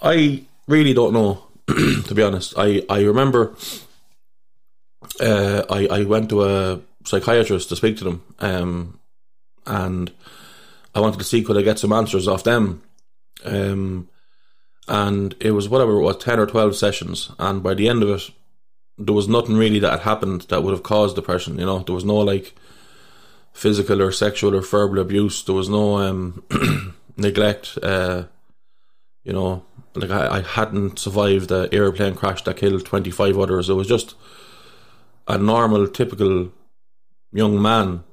I really don't know, to be honest. I, I remember uh, I, I went to a psychiatrist to speak to them, um, and I wanted to see could I get some answers off them. Um, and it was whatever it was, 10 or 12 sessions. And by the end of it, there was nothing really that had happened that would have caused depression. You know, there was no like physical or sexual or verbal abuse. There was no um, neglect. Uh, you know, like I, I hadn't survived the airplane crash that killed 25 others. It was just a normal, typical young man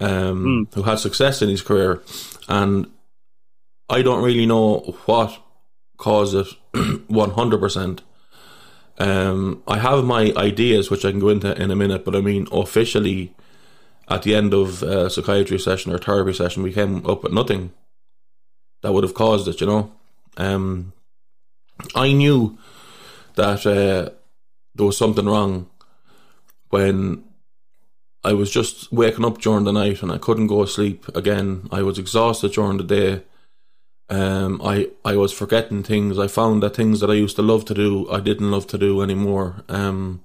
um, mm. who had success in his career. And I don't really know what caused it 100%. Um, I have my ideas, which I can go into in a minute, but I mean, officially, at the end of a psychiatry session or therapy session, we came up with nothing that would have caused it, you know. Um, I knew that uh, there was something wrong when I was just waking up during the night and I couldn't go to sleep again. I was exhausted during the day. Um, I I was forgetting things. I found that things that I used to love to do, I didn't love to do anymore. Um,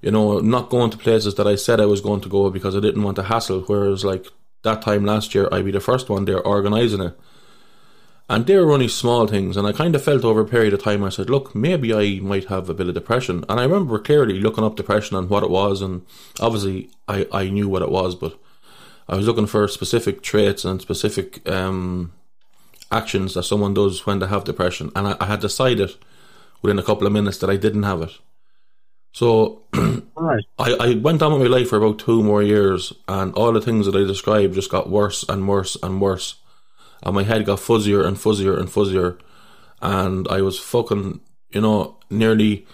you know, not going to places that I said I was going to go because I didn't want to hassle. Whereas, like that time last year, I'd be the first one there organising it. And they were only small things, and I kind of felt over a period of time, I said, look, maybe I might have a bit of depression. And I remember clearly looking up depression and what it was, and obviously I, I knew what it was, but I was looking for specific traits and specific um, actions that someone does when they have depression. And I, I, had decided within a couple of minutes that I didn't have it. So right. I, I went on with my life for about two more years, and all the things that I described just got worse and worse and worse and my head got fuzzier and fuzzier and fuzzier, and I was fucking, you know, nearly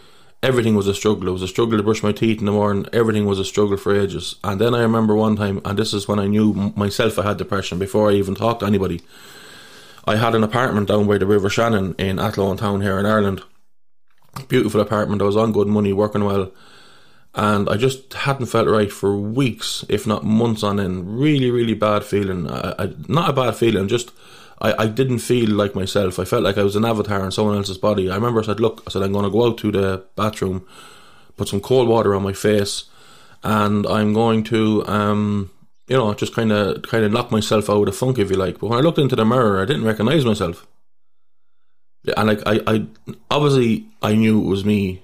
everything was a struggle. It was a struggle to brush my teeth in the morning. Everything was a struggle for ages. And then I remember one time, and this is when I knew myself I had depression before I even talked to anybody. I had an apartment down by the River Shannon in Athlone Town here in Ireland. Beautiful apartment. I was on good money, working well and I just hadn't felt right for weeks, if not months on end. Really, really bad feeling. I, I, not a bad feeling, just I, I didn't feel like myself. I felt like I was an avatar in someone else's body. I remember I said, "Look," I said, "I'm going to go out to the bathroom, put some cold water on my face, and I'm going to." Um, you know, just kind of kind of knock myself out of funk, if you like. But when I looked into the mirror, I didn't recognize myself. And like I, I obviously I knew it was me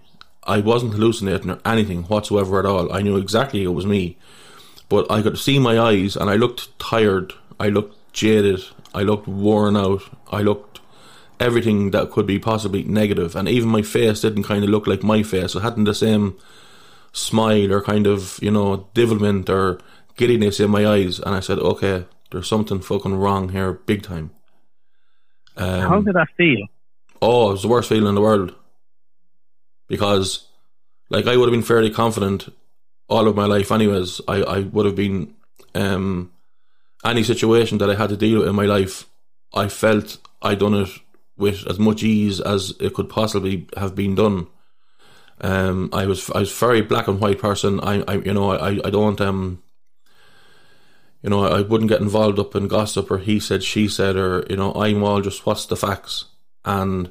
I wasn't hallucinating or anything whatsoever at all. I knew exactly it was me. But I could see my eyes and I looked tired. I looked jaded. I looked worn out. I looked everything that could be possibly negative. And even my face didn't kind of look like my face. It hadn't the same smile or kind of, you know, devilment or giddiness in my eyes. And I said, okay, there's something fucking wrong here, big time. Um, How did that feel? Oh, it was the worst feeling in the world because like I would have been fairly confident all of my life anyways. I, I would have been um any situation that I had to deal with in my life, I felt I done it with as much ease as it could possibly have been done. Um, I was I was very black and white person. I, I you know I I don't um you know I wouldn't get involved up in gossip or he said she said or you know I'm all just what's the facts and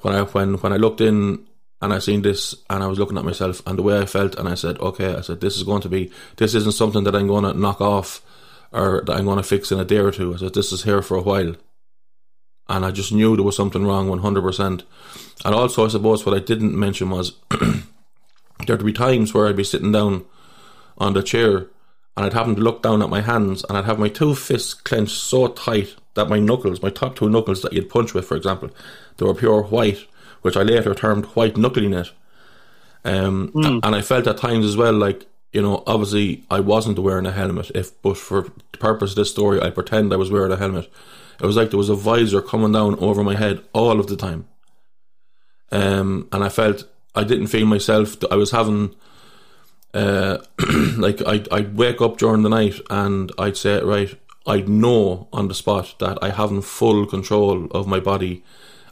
when I when when I looked in and I seen this and I was looking at myself and the way I felt and I said, okay, I said, this is going to be, this isn't something that I'm going to knock off or that I'm going to fix in a day or two. I said, this is here for a while. And I just knew there was something wrong 100%. And also, I suppose what I didn't mention was there'd be times where I'd be sitting down on the chair and I'd happen to look down at my hands and I'd have my two fists clenched so tight that my knuckles, my top two knuckles that you'd punch with, for example, they were pure white which I later termed white knuckliness. Um, mm. And I felt at times as well, like, you know, obviously I wasn't wearing a helmet, if but for the purpose of this story, I pretend I was wearing a helmet. It was like there was a visor coming down over my head all of the time. Um, and I felt I didn't feel myself. I was having, uh, like I'd, I'd wake up during the night and I'd say, right, I'd know on the spot that I haven't full control of my body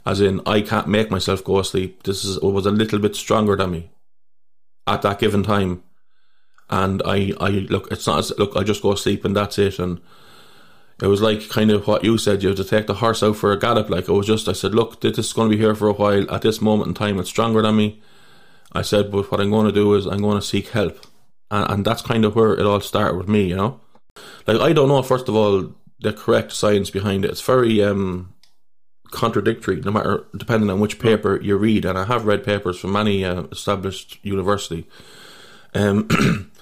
as in I can't make myself go asleep. This is was a little bit stronger than me at that given time, and I, I look, it's not look, I just go asleep and that's it, and it was like kind of what you said. You have to take the horse out for a gallop. Like it was just, I said, look, this is going to be here for a while. At this moment in time, it's stronger than me. I said, but what I'm going to do is I'm going to seek help, and, and that's kind of where it all started with me. You know, like I don't know. First of all, the correct science behind it. It's very um, contradictory, no matter depending on which paper you read. And I have read papers from many uh, established university. Um,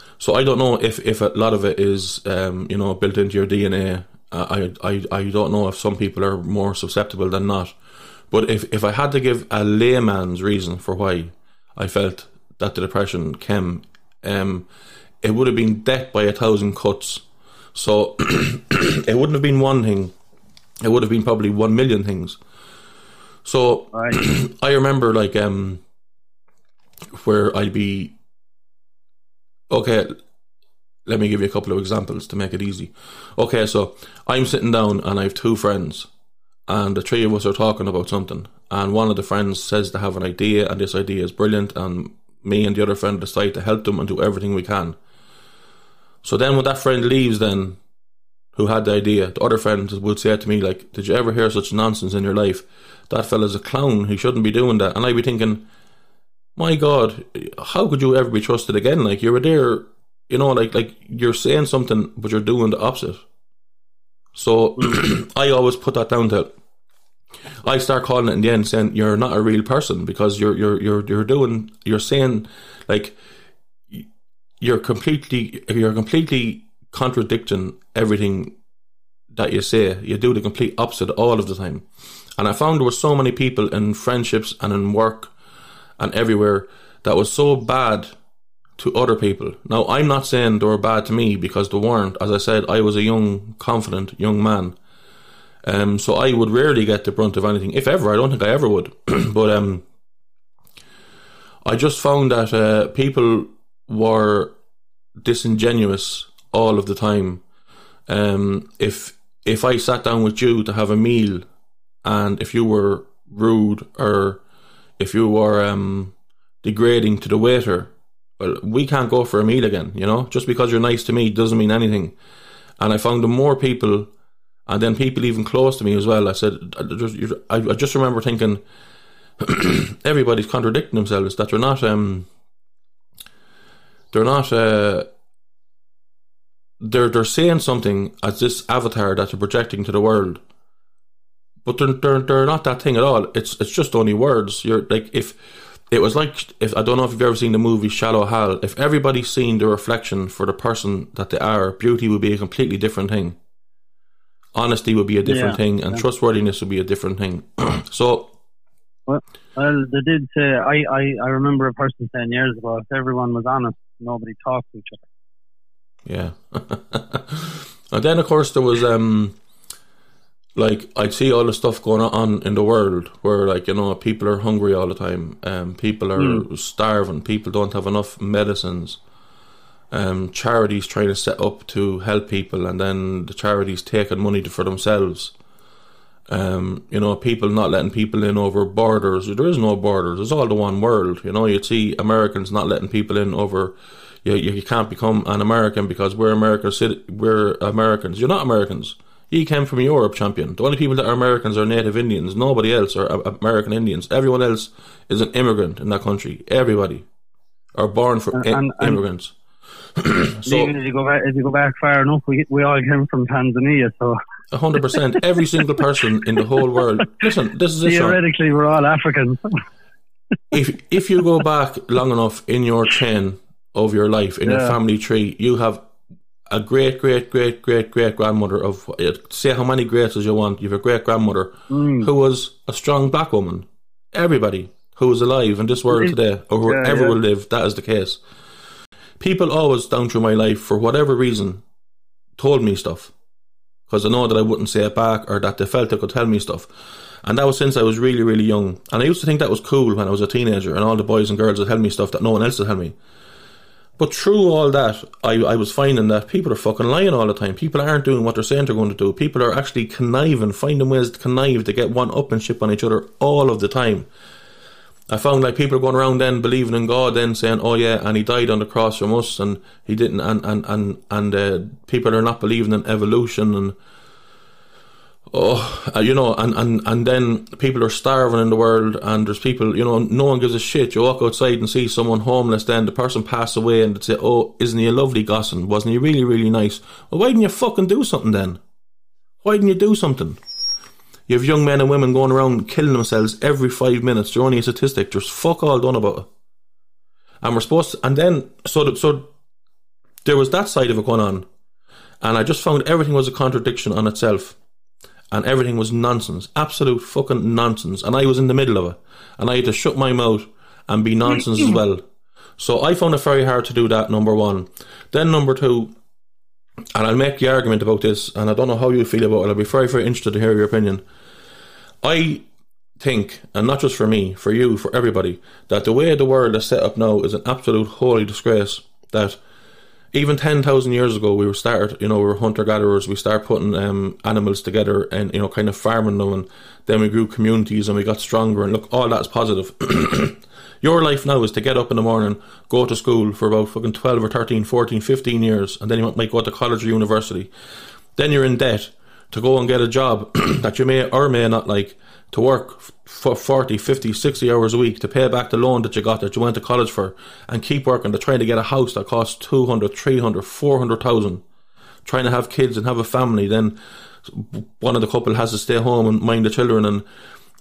so I don't know if, if a lot of it is um, you know built into your DNA. I, I I don't know if some people are more susceptible than not. But if, if I had to give a layman's reason for why I felt that the depression came, um, it would have been death by a thousand cuts. So it wouldn't have been one thing it would have been probably one million things. So right. I remember like um where I'd be okay. Let me give you a couple of examples to make it easy. Okay, so I'm sitting down and I have two friends, and the three of us are talking about something, and one of the friends says they have an idea, and this idea is brilliant, and me and the other friend decide to help them and do everything we can. So then, when that friend leaves, then who had the idea, the other friend would say to me, like, did you ever hear such nonsense in your life? That fella's a clown. He shouldn't be doing that. And I'd be thinking, my God, how could you ever be trusted again? Like, you were there, you know, like, like you're saying something, but you're doing the opposite. So I always put that down to I start calling it in the end saying you're not a real person because you're you're you're you're doing you're saying like you're completely you're completely contradicting everything that you say. You do the complete opposite all of the time. And I found there were so many people in friendships and in work and everywhere that was so bad to other people. Now, I'm not saying they were bad to me because they weren't. As I said, I was a young, confident young man. Um, so I would rarely get the brunt of anything, if ever. I don't think I ever would. but um, I just found that uh, people were disingenuous all of the time. Um, if if I sat down with you to have a meal, and if you were rude or if you were um, degrading to the waiter, well, we can't go for a meal again. You know, just because you're nice to me doesn't mean anything. And I found the more people, and then people even close to me as well. I said, I just remember thinking, everybody's contradicting themselves that they're not, um, they're not. Uh, they're they're saying something as this avatar that they're projecting to the world, but they're they're, they're not that thing at all. It's it's just only words. You're like if it was like if I don't know if you've ever seen the movie Shallow Hal. If everybody's seen the reflection for the person that they are, beauty would be a completely different thing. Honesty would be a different yeah, thing, and yeah. trustworthiness would be a different thing. so. Well, well, they did say. I, I, I remember a person saying years ago, if everyone was honest, nobody talked to each other. Yeah. and then of course there was um like I'd see all the stuff going on in the world where like you know people are hungry all the time, um, people are mm. starving, people don't have enough medicines. Um, charities trying to set up to help people, and then the charities taking money for themselves. Um, you know, people not letting people in over borders. There is no borders. It's all the one world. You know, you'd see Americans not letting people in over you, you can't become an American because we're American. We're Americans. You're not Americans. You came from Europe, champion. The only people that are Americans are Native Indians. Nobody else are American Indians. Everyone else is an immigrant in that country. Everybody are born from and, and, immigrants. so, even if you go back, if you go back far enough, we we all came from Tanzania. So hundred percent, every single person in the whole world. Listen, this is theoretically we're all Africans. if if you go back long enough in your chain of your life in yeah. your family tree, you have a great, great, great, great, great grandmother of say how many greats as you want. You have a great grandmother mm. who was a strong black woman. Everybody who is alive in this world today, or whoever yeah, yeah. will live, that is the case. People always down through my life, for whatever reason, told me stuff because I know that I wouldn't say it back, or that they felt they could tell me stuff. And that was since I was really, really young. And I used to think that was cool when I was a teenager, and all the boys and girls would tell me stuff that no one else would tell me. But through all that, I, I was finding that people are fucking lying all the time. People aren't doing what they're saying they're going to do. People are actually conniving, finding ways to connive to get one upmanship on each other all of the time. I found like people going around then believing in God, then saying, "Oh yeah," and he died on the cross from us, and he didn't, and and and and uh, people are not believing in evolution, and oh, uh, you know, and and and then people are starving in the world, and there's people, you know, no one gives a shit. You walk outside and see someone homeless, then the person pass away, and they say, "Oh, isn't he a lovely gosson? Wasn't he really really nice?" Well, why didn't you fucking do something then? Why didn't you do something? You have young men and women going around killing themselves every five minutes. They're only a statistic. There's fuck all done about it. And we're supposed to, and then, so, so there was that side of it going on. And I just found everything was a contradiction on itself. And everything was nonsense. Absolute fucking nonsense. And I was in the middle of it. And I had to shut my mouth and be nonsense as well. So I found it very hard to do that, number one. Then number two, and I'll make the argument about this, and I don't know how you feel about it. I'll be very, very interested to hear your opinion. I think, and not just for me, for you, for everybody, that the way the world is set up now is an absolute holy disgrace. That even 10,000 years ago, we were started, you know, we were hunter gatherers, we started putting um, animals together and, you know, kind of farming them, and then we grew communities and we got stronger, and look, all that's positive. Your life now is to get up in the morning, go to school for about fucking 12 or 13, 14, 15 years, and then you might go to college or university. Then you're in debt to go and get a job that you may or may not like, to work for 40, 50, 60 hours a week to pay back the loan that you got that you went to college for and keep working to try to get a house that costs 200, 300, 400,000. Trying to have kids and have a family, then one of the couple has to stay home and mind the children and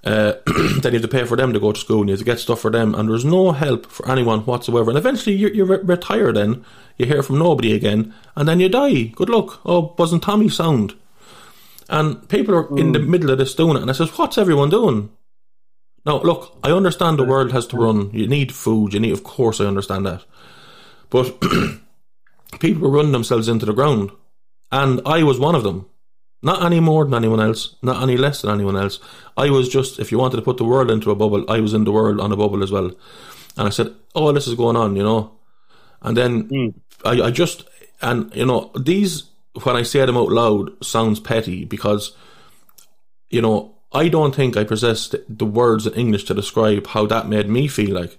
uh, then you have to pay for them to go to school and you have to get stuff for them and there's no help for anyone whatsoever. And eventually you're, you're re- retired then you hear from nobody again and then you die. Good luck. Oh wasn't Tommy sound and people are in the mm. middle of this doing it and I says what's everyone doing now look I understand the world has to run you need food you need of course I understand that but people are running themselves into the ground and I was one of them not any more than anyone else, not any less than anyone else. I was just, if you wanted to put the world into a bubble, I was in the world on a bubble as well. And I said, oh, this is going on, you know. And then mm. I, I just, and, you know, these, when I say them out loud, sounds petty because, you know, I don't think I possess the words in English to describe how that made me feel like.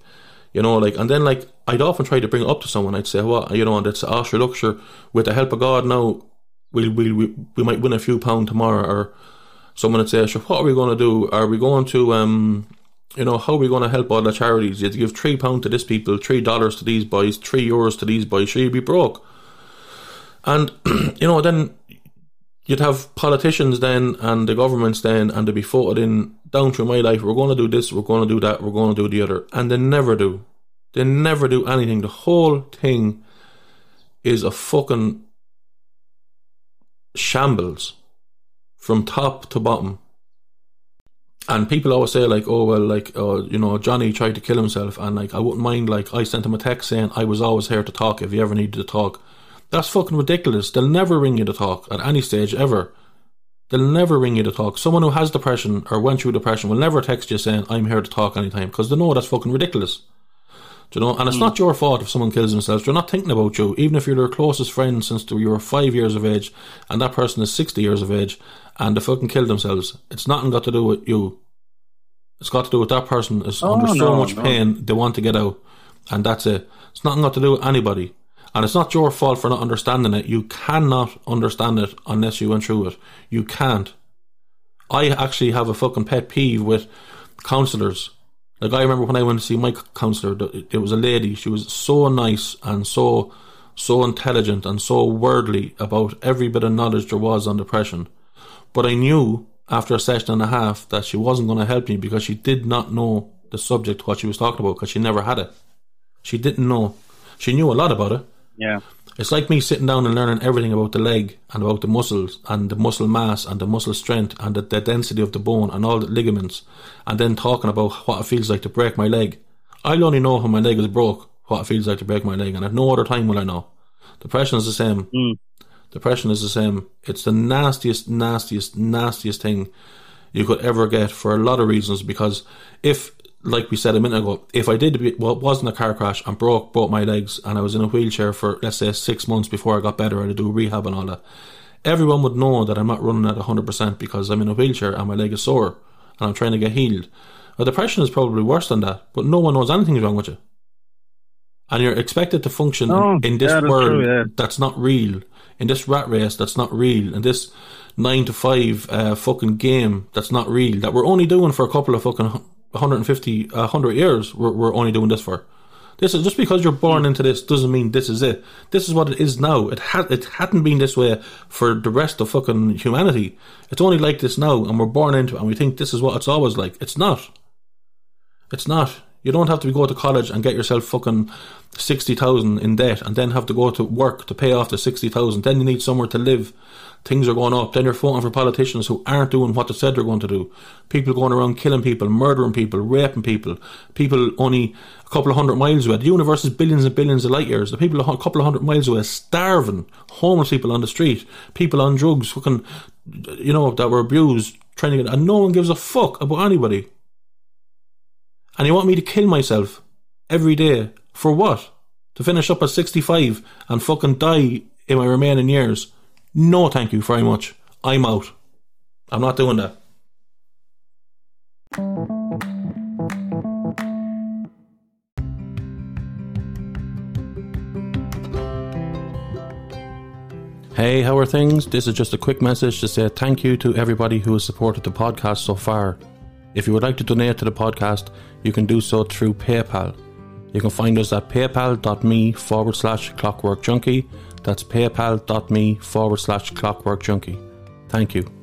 You know, like, and then, like, I'd often try to bring it up to someone. I'd say, well, you know, and say, oh, sure, with the help of God now, we'll, we'll, we, we might win a few pound tomorrow, or someone would say, sure, what are we going to do? Are we going to, um, you know, how are we going to help all the charities? You give three pound to this people, three dollars to these boys, three euros to these boys, sure you'd be broke. And, you know, then you'd have politicians then and the governments then and they'd be voted in down through my life, we're going to do this, we're going to do that, we're going to do the other. And they never do. They never do anything. The whole thing is a fucking shambles from top to bottom. And people always say like, oh well, like uh, you know, Johnny tried to kill himself, and like I wouldn't mind like I sent him a text saying I was always here to talk if you ever needed to talk. That's fucking ridiculous. They'll never ring you to talk at any stage ever. They'll never ring you to talk. Someone who has depression or went through depression will never text you saying I'm here to talk anytime because they know that's fucking ridiculous. Do you know? And it's mm. not your fault if someone kills themselves. They're not thinking about you, even if you're their closest friend since you were five years of age, and that person is sixty years of age, and they fucking killed themselves. It's nothing got to do with you. It's got to do with that person is oh, under so much no. pain they want to get out, and that's it. It's nothing got to do with anybody, and it's not your fault for not understanding it. You cannot understand it unless you went through it. You can't. I actually have a fucking pet peeve with counsellors like I remember when I went to see my counsellor, it was a lady. She was so nice and so so intelligent and so worldly about every bit of knowledge there was on depression. But I knew after a session and a half that she wasn't going to help me because she did not know the subject what she was talking about because she never had it. She didn't know. She knew a lot about it. Yeah. It's like me sitting down and learning everything about the leg and about the muscles and the muscle mass and the muscle strength and the, the density of the bone and all the ligaments and then talking about what it feels like to break my leg. I'll only know when my leg is broke what it feels like to break my leg and at no other time will I know. Depression is the same. Mm. Depression is the same. It's the nastiest, nastiest, nastiest thing you could ever get for a lot of reasons because if like we said a minute ago, if I did well, wasn't a car crash and broke both my legs and I was in a wheelchair for let's say six months before I got better, I'd do rehab and all that. Everyone would know that I'm not running at hundred percent because I'm in a wheelchair and my leg is sore and I'm trying to get healed. Now, depression is probably worse than that, but no one knows anything's wrong with you. And you're expected to function Oh, in, in this yeah, that's world true, yeah. that's not real, in this rat race that's not real, in this nine to five uh, fucking game that's not real, that we're only doing for a couple of fucking 150, uh, 100 years, we're, we're only doing this for. This is just because you're born into this doesn't mean this is it. This is what it is now. It had it hadn't been this way for the rest of fucking humanity. It's only like this now, and we're born into it, and we think this is what it's always like. It's not. It's not. You don't have to go to college and get yourself fucking sixty thousand in debt, and then have to go to work to pay off the sixty thousand. Then you need somewhere to live. Things are going up. Then you're voting for politicians who aren't doing what they said they're going to do. People going around killing people, murdering people, raping people. People only a couple of hundred miles away. The universe is billions and billions of light years. The people a couple of hundred miles away, starving, homeless people on the street, people on drugs, fucking, you know, that were abused, trying to get, and no one gives a fuck about anybody. And you want me to kill myself every day for what? To finish up at 65 and fucking die in my remaining years? No, thank you very much. I'm out. I'm not doing that. Hey, how are things? This is just a quick message to say thank you to everybody who has supported the podcast so far. If you would like to donate to the podcast, you can do so through PayPal. You can find us at paypal.me forward slash clockwork junkie. That's paypal.me forward slash clockwork junkie. Thank you.